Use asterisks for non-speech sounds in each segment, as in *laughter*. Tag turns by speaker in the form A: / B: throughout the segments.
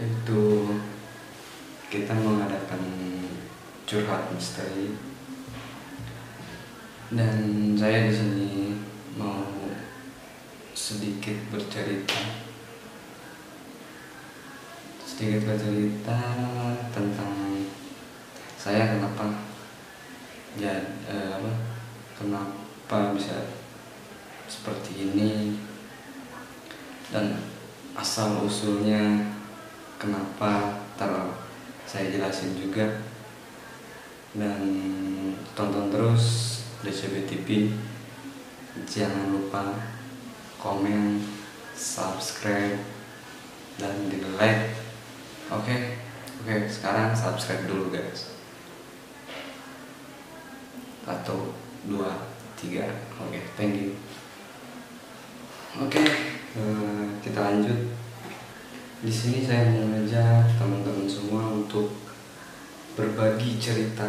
A: yaitu kita mengadakan curhat misteri. Dan saya di sini mau sedikit bercerita. Sedikit bercerita tentang saya kenapa ya eh, apa kenapa bisa seperti ini. Dan asal usulnya kenapa ntar saya jelasin juga. Dan tonton terus DCB TV jangan lupa komen subscribe dan di like. Oke oke sekarang subscribe dulu guys. Satu dua tiga. Oke okay, thank you. Oke okay, eh, kita lanjut di sini saya mengajak teman-teman semua untuk berbagi cerita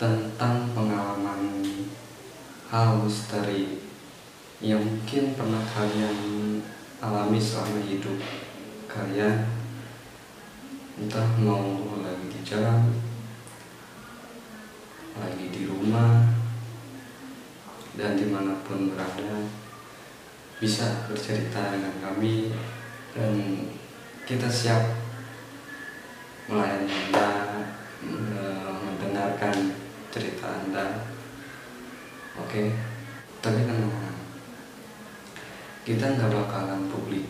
A: tentang pengalaman hal misteri yang mungkin pernah kalian alami selama hidup kalian. Entah mau lagi di jalan lagi di rumah dan di mana pun berada bisa bercerita dengan kami dan kita siap melayani anda mendengarkan cerita anda. Oke? Tapi tenang kita nggak bakalan publik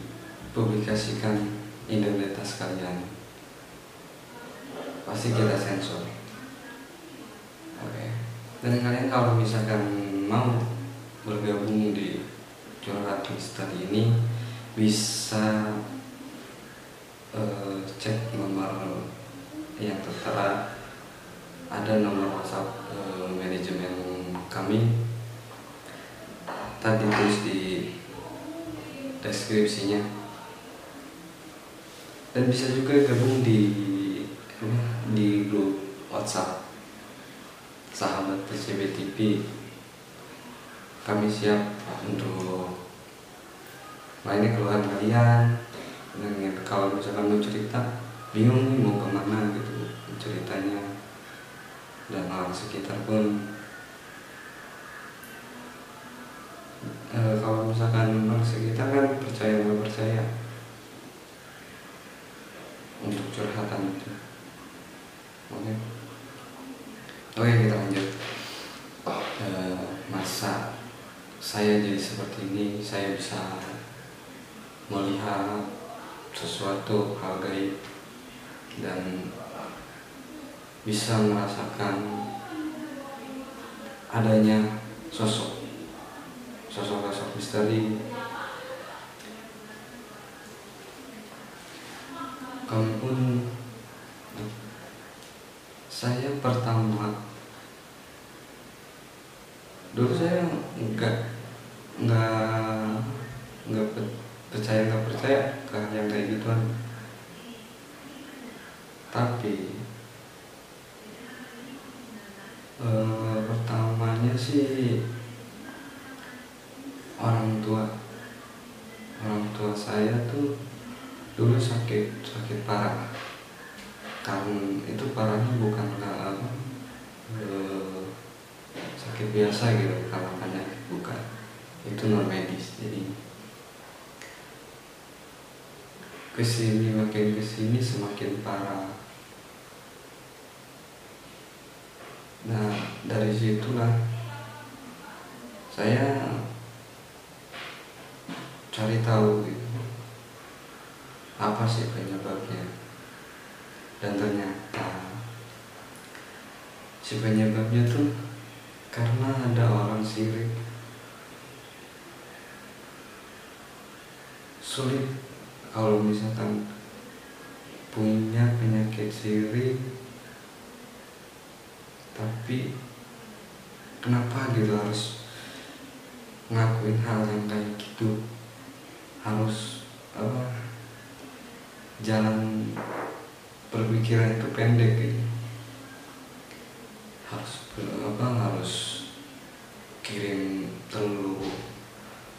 A: publikasikan identitas kalian. Pasti kita sensor. Dan kalian kalau misalkan mau bergabung di curhat misteri ini bisa uh, cek nomor yang tertera. Ada nomor WhatsApp uh, manajemen kami. Tadi tulis di deskripsinya. Dan bisa juga gabung di di grup WhatsApp sahabat TCB TV kami siap untuk lainnya keluhan kalian. Dengan kalau misalkan mau cerita bingung nih mau ke mana gitu ceritanya. Dan orang sekitar pun e, kalau misalkan orang sekitar kan percaya nggak percaya. Untuk curhatan itu. Oke. Oke kita lanjut. E, Masa saya jadi seperti ini Saya bisa melihat sesuatu hal gaib Dan bisa merasakan adanya sosok Sosok-sosok misteri. Kami pun saya pertama dulu saya enggak enggak enggak percaya enggak percaya ke yang kayak gituan. Tapi e, pertamanya sih orang tua. Orang tua saya tuh dulu sakit sakit parah. Kan itu parahnya bukan karena apa sakit biasa gitu kalau penyakit bukan. Itu non medis jadi ke sini makin ke sini semakin parah. Nah dari situlah saya cari tahu gitu apa sih penyebabnya. Dan ternyata si penyebabnya tuh karena ada orang sirik. Sulit kalau misalkan punya penyakit siri tapi kenapa gitu harus ngakuin hal yang kayak gitu harus apa jalan berpikiran itu pendek gitu harus apa harus kirim telur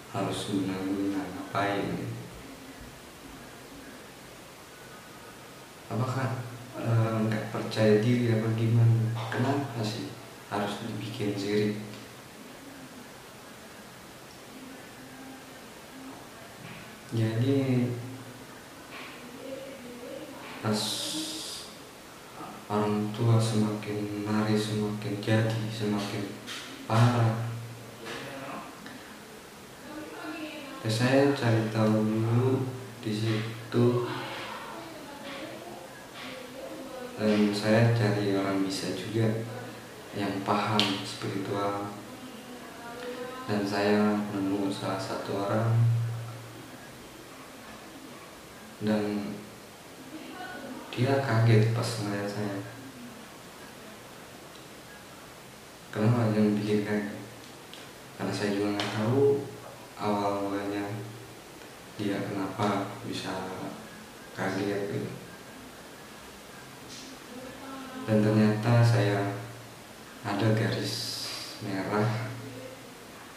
A: harus menanggung ngapain gitu. Apakah eh, nggak e, percaya diri apa gimana? Kenapa sih harus dibikin sirik jadi pas orang tua semakin nari semakin jadi semakin parah. Ya saya cari tahu dulu di situ dan saya cari orang bisa juga yang paham spiritual. Dan saya menemu salah satu orang. Dan dia kaget pas ngeliat saya. Kenapa yang bikin kaget karena saya juga nggak tahu awal mulanya dia kenapa bisa kaget gitu dan ternyata saya ada garis merah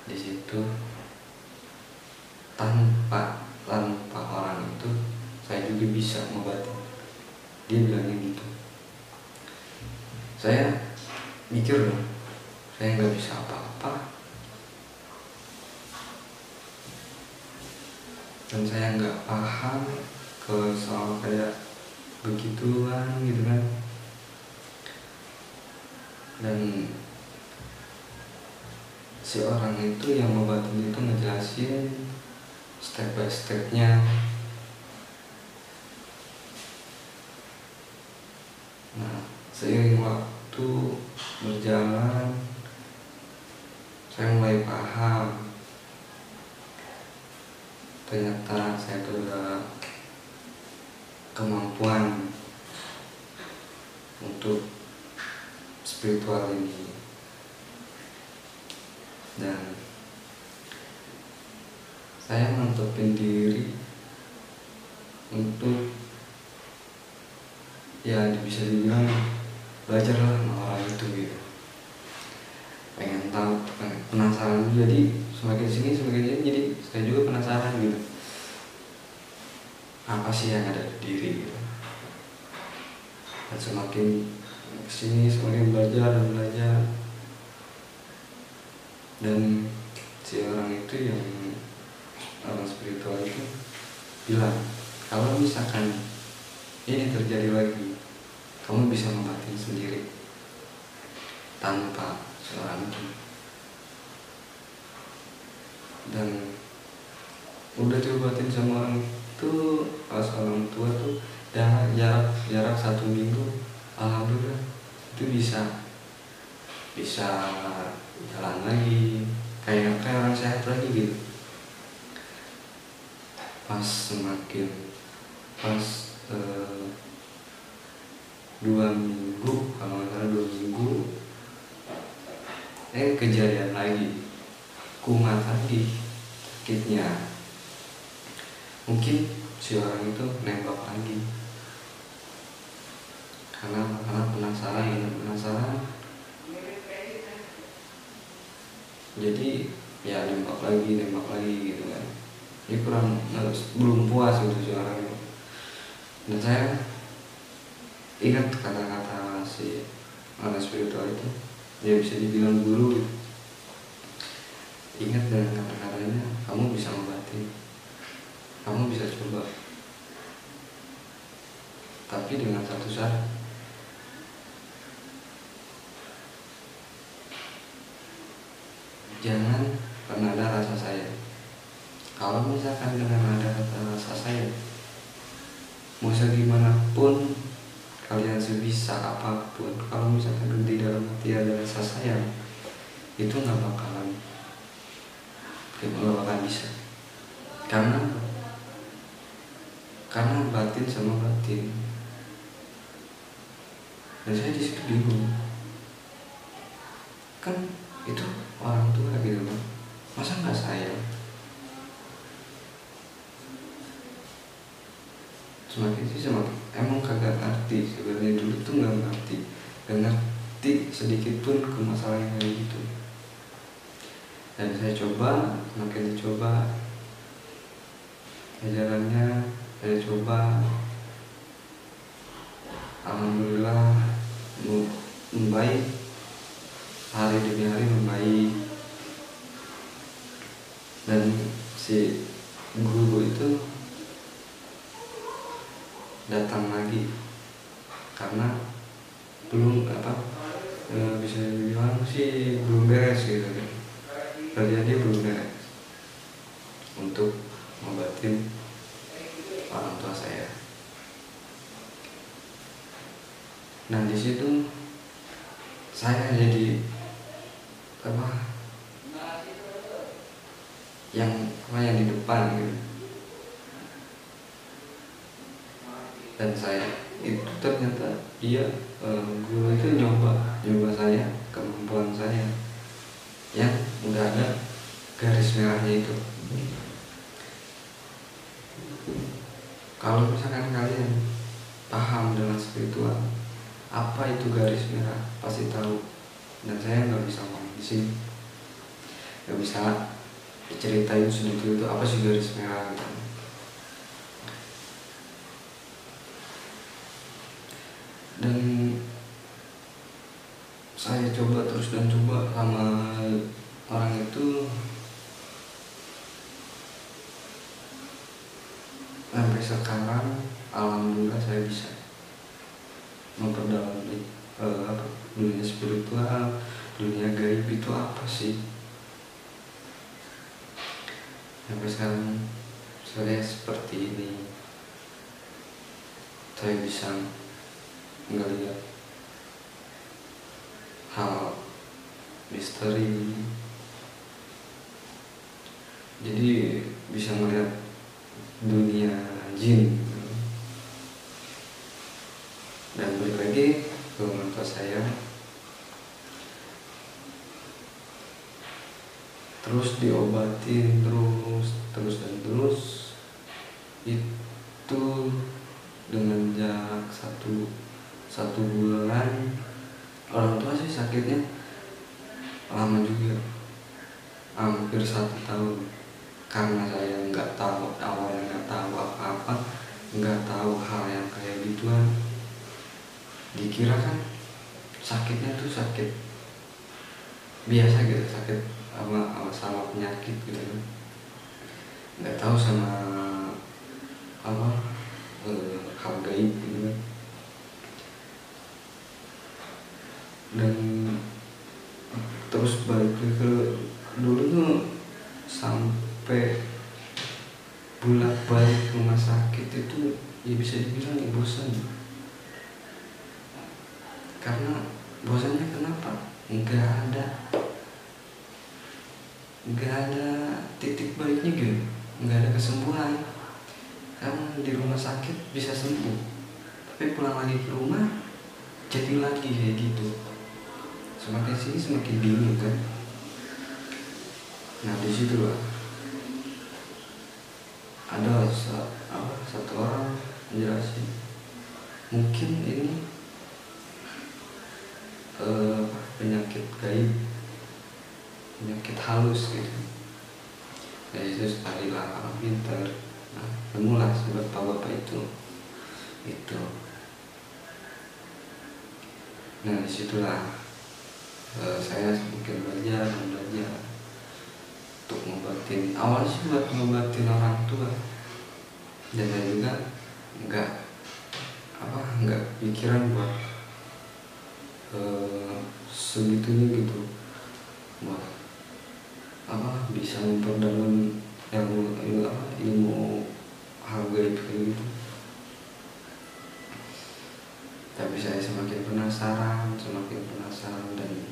A: di situ. Tanpa tanpa orang itu saya juga bisa mengobati dia bilangnya gitu. Saya mikir dong saya nggak bisa apa-apa. Dan saya nggak paham ke soal kayak begituan gitu kan dan si orang itu yang ngobatin itu ngejelasin step by stepnya Nah, seiring waktu berjalan, saya mulai paham. Ternyata saya sudah kemampuan untuk spiritual ini. Dan saya mantepin diri untuk ya bisa dibilang belajarlah sama orang itu gitu. Pengen tahu penasaran. Jadi semakin sini semakin sini jadi saya juga penasaran gitu. Apa sih yang ada di diri gitu. Dan semakin ke sini semakin belajar dan belajar. Dan si orang itu yang orang spiritual itu bilang kalau misalkan ini terjadi lagi kamu bisa ngobatin sendiri tanpa seorang itu dan udah diobatin sama orang itu pas orang tua tuh jarak jarak satu minggu alhamdulillah itu bisa bisa jalan lagi kayak kayak orang sehat lagi gitu. Pas semakin pas uh, dua minggu kalau nggak salah dua minggu eh kejadian lagi kumat lagi sakitnya. Mungkin si orang itu nembak lagi karena karena penasaran dan penasaran. Jadi ya nembak lagi nembak lagi gitu kan. Ini kurang belum puas gitu itu dan saya ingat kata-kata si anak spiritual itu. Dia bisa dibilang guru. Gitu. ingat dengan kata-katanya kamu bisa mengobati. Kamu bisa coba. Tapi dengan satu syarat jangan pernah ada rasa sayang. Kalau misalkan dengan ada rasa sayang mau segimanapun kalian sebisa apa pun kalau misalkan di dalam hati ada rasa sayang itu nggak bakalan nggak bakalan bisa. Karena karena batin sama batin. Dan saya di situ bingung. Kan itu orang tua gitu. Masa nggak sayang? Semakin sih semakin emang kagak ngerti. Sebenarnya dulu tuh nggak ngerti. Nggak ngerti sedikit pun ke masalah yang kayak gitu. Dan saya coba makin dicoba ajarannya saya coba. Alhamdulillah membaik hari demi hari membaik. Dan si guru itu datang lagi. Karena belum apa e, bisa dibilang sih belum beres gitu kan. Kerja dia belum beres. Untuk ngobatin orang tua saya. Nah di situ saya jadi apa? Yang apa yang di depan gitu. Dan saya itu ternyata dia uh, guru itu nyoba nyoba saya kemampuan saya. Yang udah ada garis merahnya itu. Kalau misalkan kalian paham dengan spiritual apa itu garis merah? Pasti tahu. Dan saya nggak bisa di sini nggak bisa diceritain sedikit itu apa sih garis merah gitu. dan saya coba terus dan coba sama orang itu sampai sekarang alhamdulillah saya bisa memperdalam uh, apa dunia spiritual dunia gaib itu apa sih? Sampai sekarang saya seperti ini. Saya bisa melihat hal misteri. Jadi bisa melihat dunia jin. Dan balik lagi ke tua saya terus diobatin terus terus dan terus. Itu dengan jarak satu satu bulan. Orang tua sih sakitnya lama juga hampir satu tahun. Karena saya nggak tahu awalnya nggak tahu apa-apa nggak tahu hal yang kayak gituan. Dikira kan sakitnya tuh sakit biasa gitu sakit sama sama penyakit gitu kan. Nggak tahu sama apa e, hal gaib gitu kan. Dan terus balik ke dulu tuh sampai bulat balik rumah sakit itu ya bisa dibilang ya bosan. Karena bosannya kenapa? Nggak ada nggak ada titik baiknya gitu nggak ada kesembuhan. Karena di rumah sakit bisa sembuh. Tapi pulang lagi ke rumah jadi lagi kayak gitu. Semakin sini semakin bingung kan? Nah di situ lah ada apa, satu orang menjelasin mungkin ini uh, penyakit gaib penyakit halus gitu. Ya itu sekali lah orang pintar nah, nemulah si bapak-bapak itu. Itu. Nah di situlah uh, saya semakin belajar belajar untuk ngobatin awalnya sih buat ngobatin orang tua. Dan saya juga nggak apa nggak pikiran buat uh, segitunya gitu. Buat apa bisa memperdalam ilmu ilmu ilmu hal gaib tapi saya semakin penasaran semakin penasaran dan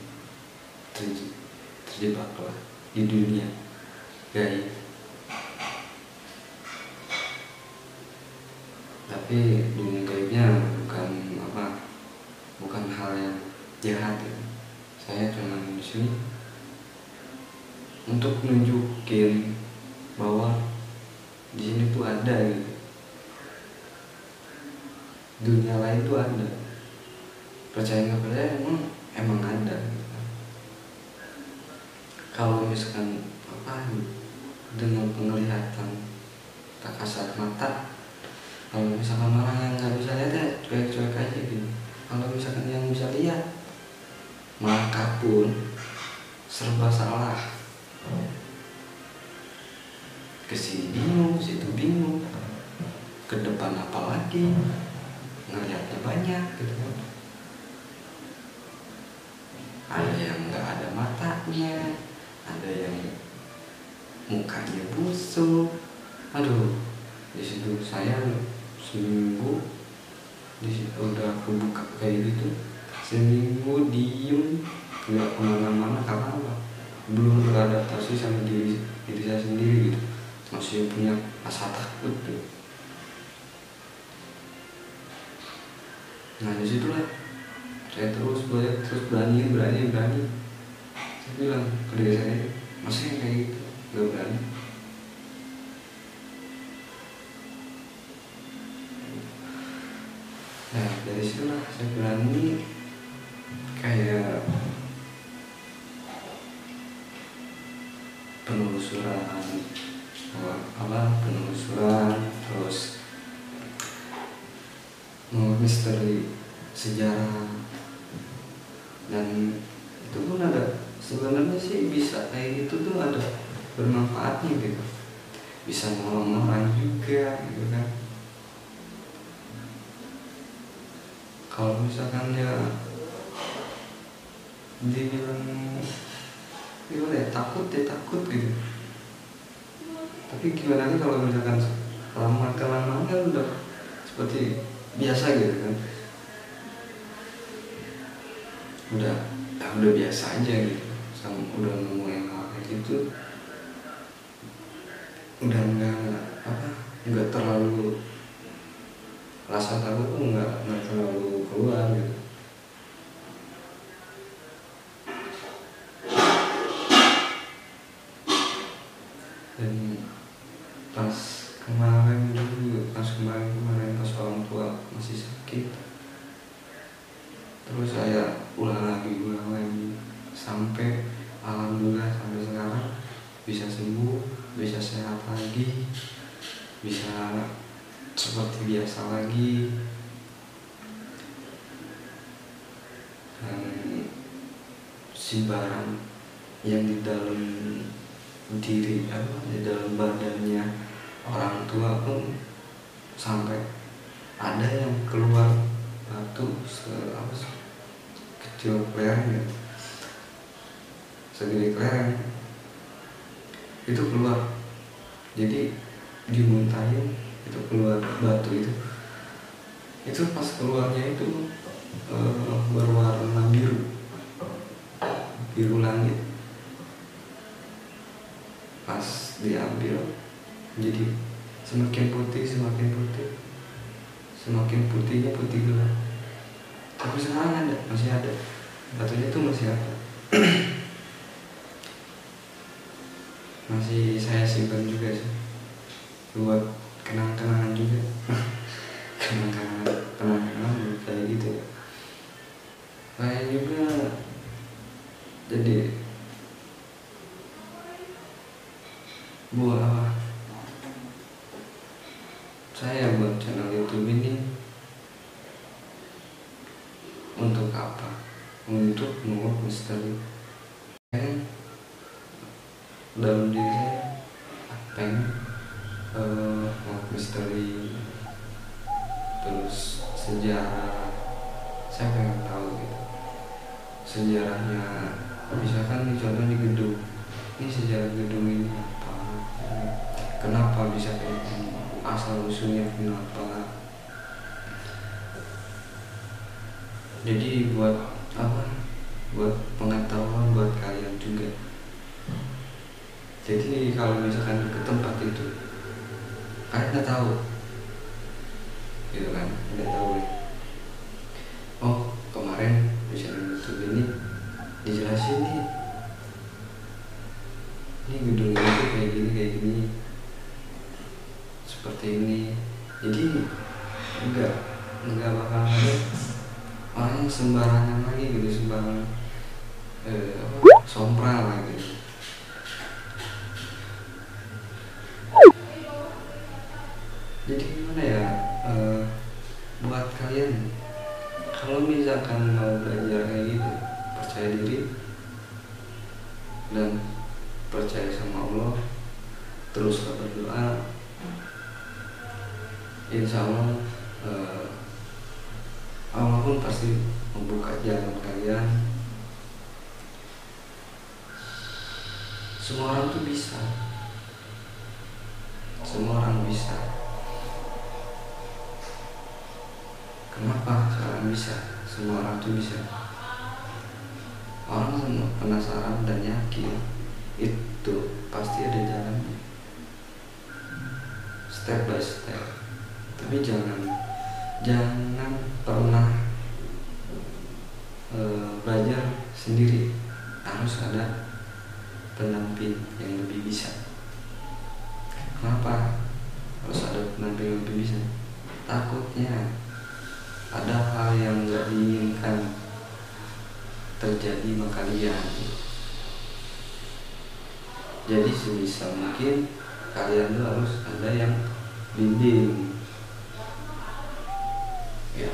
A: terjebak lah di dunia gaib tapi dunia gaibnya bukan apa bukan hal yang jahat ya. saya cuma di sini untuk nunjukin bahwa di sini tuh ada gitu dunia lain tuh ada percaya nggak percaya emang emang ada gitu. kalau misalkan apa dengan penglihatan tak kasat mata kalau misalkan orang yang ke sini bingung situ bingung. Ke depan apa lagi? Ngeliatnya banyak gitu. Ada yang nggak ada matanya ada yang mukanya busuk. Aduh di situ saya seminggu di situ udah kebuka kayak gitu seminggu diem nggak ke mana-mana karena apa? Belum beradaptasi sama diri diri saya sendiri gitu masih punya rasa takut gitu. nah di situlah saya terus belajar terus berani berani berani saya bilang ke diri saya masih kayak gitu gak berani nah dari situlah saya berani kayak penelusuran apa penelusuran terus misteri sejarah. Dan itu pun ada sebenarnya sih bisa kayak gitu tuh ada bermanfaatnya gitu. Bisa nolong orang juga gitu kan. Kalau misalkan ya dibilang gimana ya takut ya takut gitu tapi gimana nih kalau misalkan lama kelamaan kan udah seperti biasa gitu kan? Udah ya udah biasa aja gitu. Sama udah nemu yang kayak gitu udah nggak apa nggak terlalu rasa takut tuh nggak nggak terlalu keluar gitu pas kemarin dulu pas kemarin kemarin pas orang tua masih sakit. Terus saya ulang lagi ulang lagi. Sampai alhamdulillah sampai sekarang bisa sembuh bisa sehat lagi bisa seperti biasa lagi. Dan si barang yang di dalam diri apa di dalam badannya orang tua pun sampai ada yang keluar batu se apa sih, kecil kelereng ya. Segede kelereng itu keluar. Jadi dimuntahin itu keluar batu itu. Itu pas keluarnya itu eh, berwarna biru. Biru langit. Pas diambil jadi semakin putih semakin putih. Semakin putihnya putih gelap. Tapi sekarang ada masih ada. Batunya itu masih ada. *clears throat* Masih saya simpan juga sih. Buat kenang-kenangan juga. *laughs* Kenang-kenangan kenang-kenangan kayak gitu saya juga. Jadi buat misteri pengen dalam diri saya pengen eh, mengungkap misteri terus sejarah. Saya pengen tahu gitu. Sejarahnya misalkan nih contoh di gedung. Ini sejarah gedung ini apa? Kenapa bisa kayak gini? Asal usulnya kenapa? Jadi buat tahu. Gitu kan nggak tahu nih oh kemarin bisa YouTube ini dijelasin nih. Ini gedung ini tuh kayak gini kayak gini. Seperti ini. Jadi enggak enggak bakal ada orang sembarangan lagi gitu sembarangan eh, sompral lagi. percaya insya Allah eh, Allah pun pasti membuka jalan kalian. Semua orang tuh bisa. Semua orang bisa. Kenapa seorang bisa? Semua orang tuh bisa. Orang penasaran dan yakin itu pasti ada jalannya. Step by step tapi jangan jangan pernah eh, belajar sendiri. Harus ada pendamping yang lebih bisa. Kenapa harus ada pendamping yang lebih bisa? Takutnya ada hal yang nggak diinginkan terjadi sama kalian jadi sebisa mungkin kalian tuh harus ada yang bimbing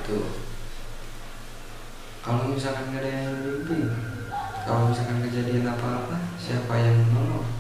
A: gitu kalau misalkan nggak ada yang bimbing kalau misalkan kejadian apa-apa siapa yang menolong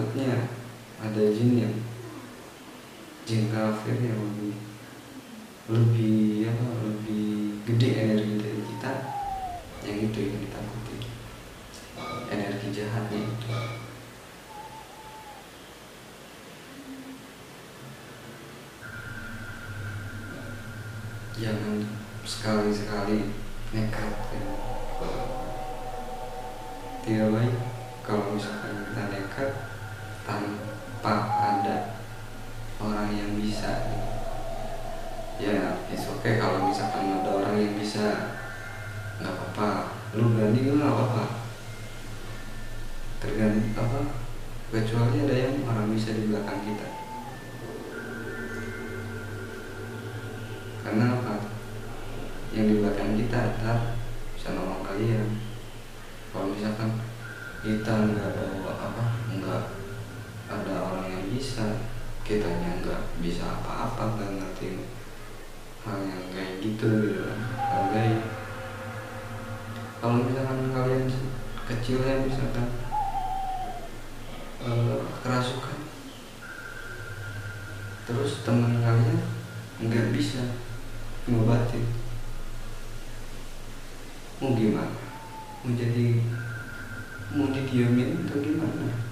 A: takutnya ada jin yang jin kafir yang lebih lebih apa lebih gede energi dari kita yang itu yang ditakuti energi jahatnya itu jangan sekali-sekali nekat ya. tidak baik kalau misalkan kita nekat tanpa ada orang yang bisa. Ya it's okay kalau misalkan ada orang yang bisa. Nggak apa-apa. Lu berani lu nggak apa-apa. Tergantung apa? Kecuali ada yang orang bisa di belakang kita. Karena apa? Yang di belakang kita ntar bisa nolong kalian. Kalau misalkan kita nggak ada ada orang yang bisa. Kitanya nggak bisa apa-apa nggak ngerti hal yang kayak gitu. Gaib kalau misalkan kalian kecilnya misalkan eh, kerasukan. Terus teman kalian nggak bisa ngobatin. Mau gimana? Mau jadi mau didiamin atau gimana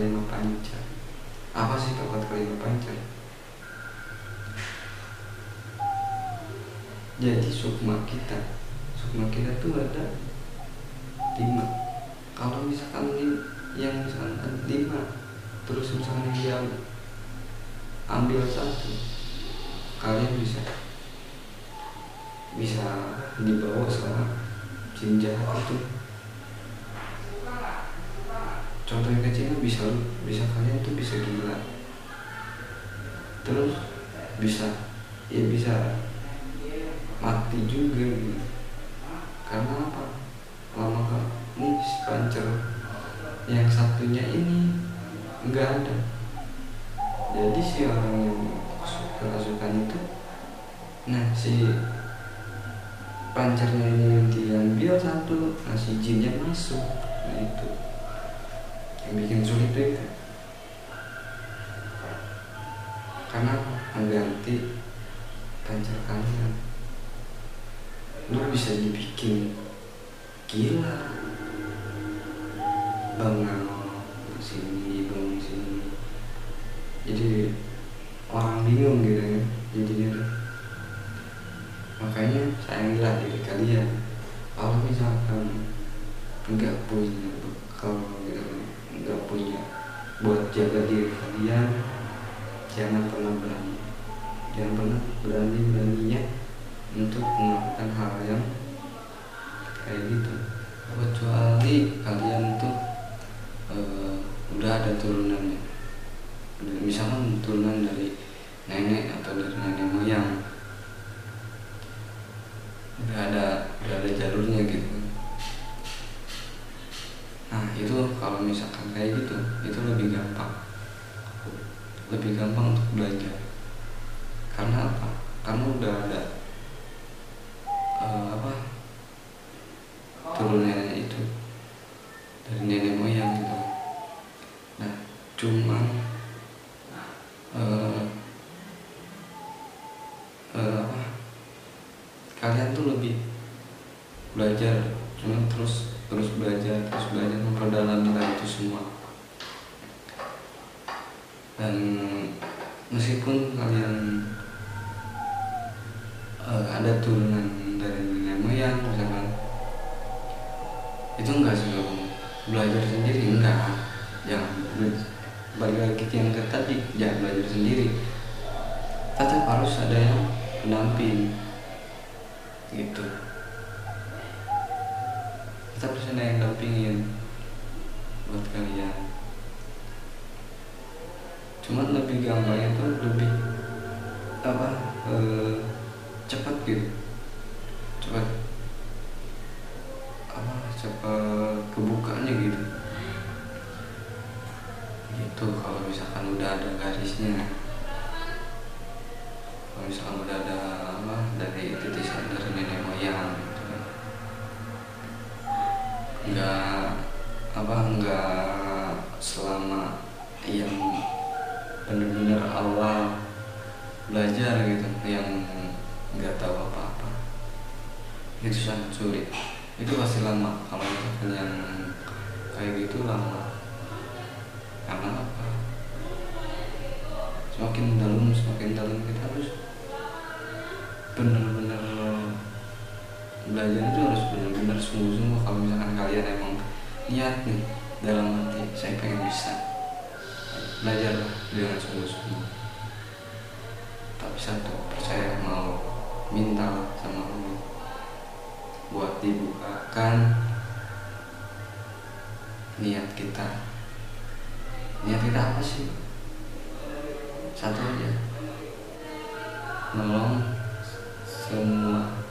A: kawat kalimat pancar apa sih kawat kalimat pancar jadi sukma kita. Sukma kita tuh ada lima. Kalau misalkan yang misalkan lima terus misalkan yang ambil satu kalian bisa bisa dibawa sama jin jahat itu contoh yang kecil bisa bisa kalian tuh bisa gila. Terus bisa ya bisa mati juga gitu. Karena apa? Lama kan ini si pancer yang satunya ini enggak ada. Jadi si orang yang kerasukan itu nah si pancernya ini yang diambil satu nah si jinnya masuk nah itu yang bikin sulit itu karena mengganti pancer kalian lu bisa dibikin gila. Bangun sini bangun sini. Jadi orang bingung gitu ya jadinya. Makanya sayangilah diri kalian. Kalau misalkan nggak punya bekal gitu punya buat jaga diri kalian jangan pernah berani. Jangan pernah berani beraninya untuk melakukan hal yang kayak gitu. Kecuali kalian tuh uh, udah ada turunannya. Misalkan turunan dari nenek atau dari nenek moyang. Udah ada udah ada jalurnya gitu. Nah itu kalau misalkan kayak gitu itu lebih gampang. Lebih gampang untuk belajar. Karena apa? Karena udah ada uh, apa? Turunnya itu. Dari nenek ada garisnya kalau misalkan udah ada apa dari titisan dari nenek moyang gitu kan. Apa nggak selama yang benar-benar awal belajar gitu yang nggak tahu apa-apa. Itu sangat sulit. Itu pasti lama kalau misalkan yang kayak gitu lama. Karena semakin dalam semakin dalam kita harus benar-benar belajar itu harus benar-benar sungguh-sungguh. Kalau misalkan kalian emang niat nih dalam hati saya pengen bisa belajar dengan sungguh-sungguh. Tapi satu percaya mau minta sama Allah buat dibukakan niat kita. Niat kita apa sih satu aja. Nolong semua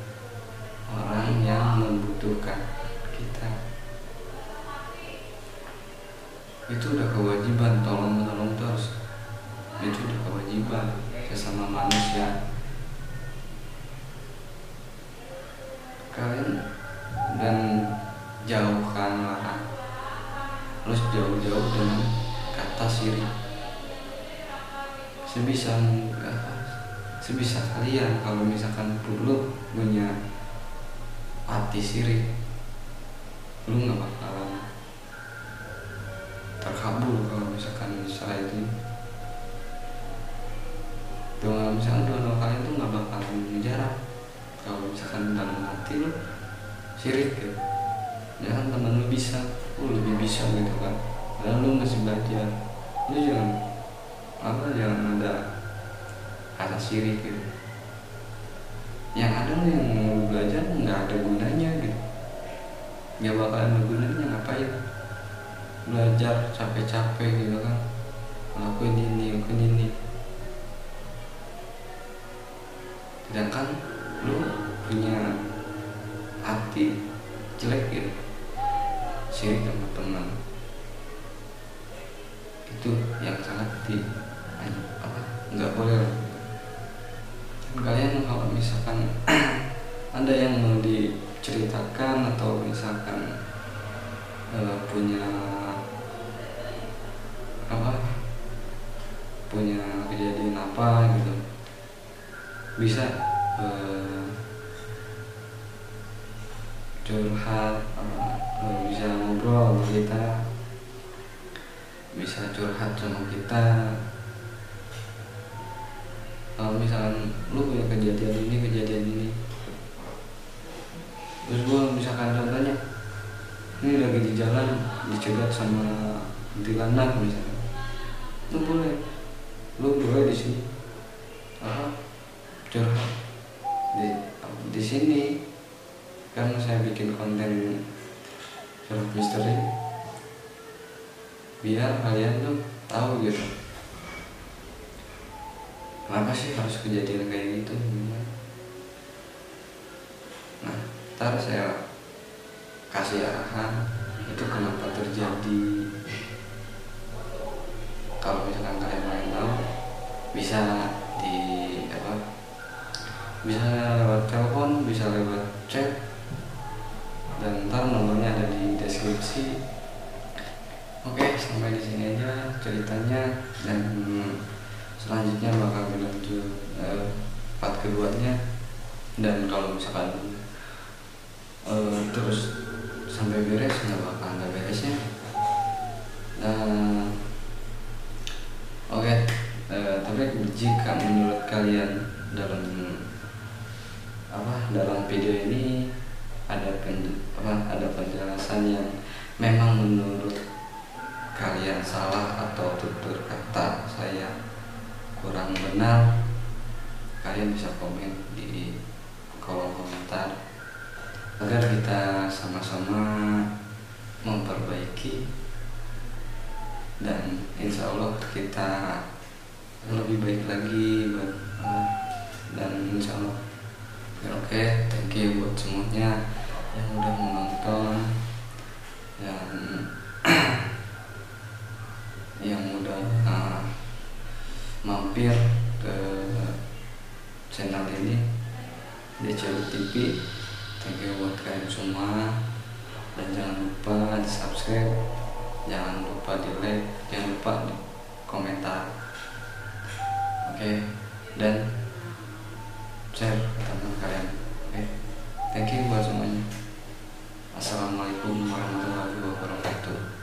A: orang yang membutuhkan kita. Itu udah kewajiban tolong menolong terus itu udah kewajiban sesama manusia sebisa kalian kalau misalkan perlu punya hati sirik lu nggak bakalan terkabul kalau misalkan setelah itu. Doa misalkan doa doa kalian tuh nggak bakalan jarak kalau misalkan dalam hati lu sirik gitu jangan teman lu bisa lu lebih bisa gitu kan. Padahal lu masih belajar lu jangan apa jangan ada kata sirik gitu. Yang ada yang mau belajar nggak ada gunanya gitu. Nggak bakalan ada gunanya ngapain? Belajar capek-capek gitu kan. Ngelakuin ini ngelakuin ini. Sedangkan lu punya hati jelek gitu. Sirik sama teman itu yang sangat di apa? Nggak boleh kalian kalau misalkan *clears throat* ada yang mau diceritakan atau misalkan eh, punya apa? Punya kejadian apa gitu. Bisa eh, curhat eh, bisa ngobrol sama kita. Bisa curhat sama kita kalau misalkan lu punya kejadian ini kejadian ini. Terus gua misalkan contohnya ini lagi di jalan dicegat sama kuntilanak misalnya lu boleh. Lu boleh di sini. Apa? Curhat. Di di sini. Karena saya bikin konten curhat misteri. Biar kalian tuh tahu gitu kenapa sih harus kejadian kayak gitu? Nah ntar saya kasih arahan itu kenapa terjadi? Kalau misalkan kalian pengen tahu bisa di apa? Bisa lewat telepon bisa lewat chat dan ntar nomornya ada di deskripsi. Oke sampai di sini aja ceritanya dan selanjutnya bakal berlanjut eh, part keduanya. Dan kalau misalkan eh, terus sampai beres nggak bakal ada beresnya. Dan oke eh, tapi jika menurut kalian dalam apa dalam video ini ada pen, apa ada penjelasan yang memang menurut kalian salah atau tutur kata kurang benar kalian bisa komen di kolom komentar agar kita sama-sama memperbaiki dan insya Allah kita lebih baik lagi Allah. dan insya Allah ya oke thank you buat semuanya yang udah menonton yang yang udah uh, mampir ke channel ini. DCU TV thank you buat kalian semua. Dan jangan lupa di subscribe. Jangan lupa di like. Jangan lupa di komentar. Oke. Dan share ke teman kalian. Oke. Thank you buat semuanya. Assalamualaikum warahmatullahi wabarakatuh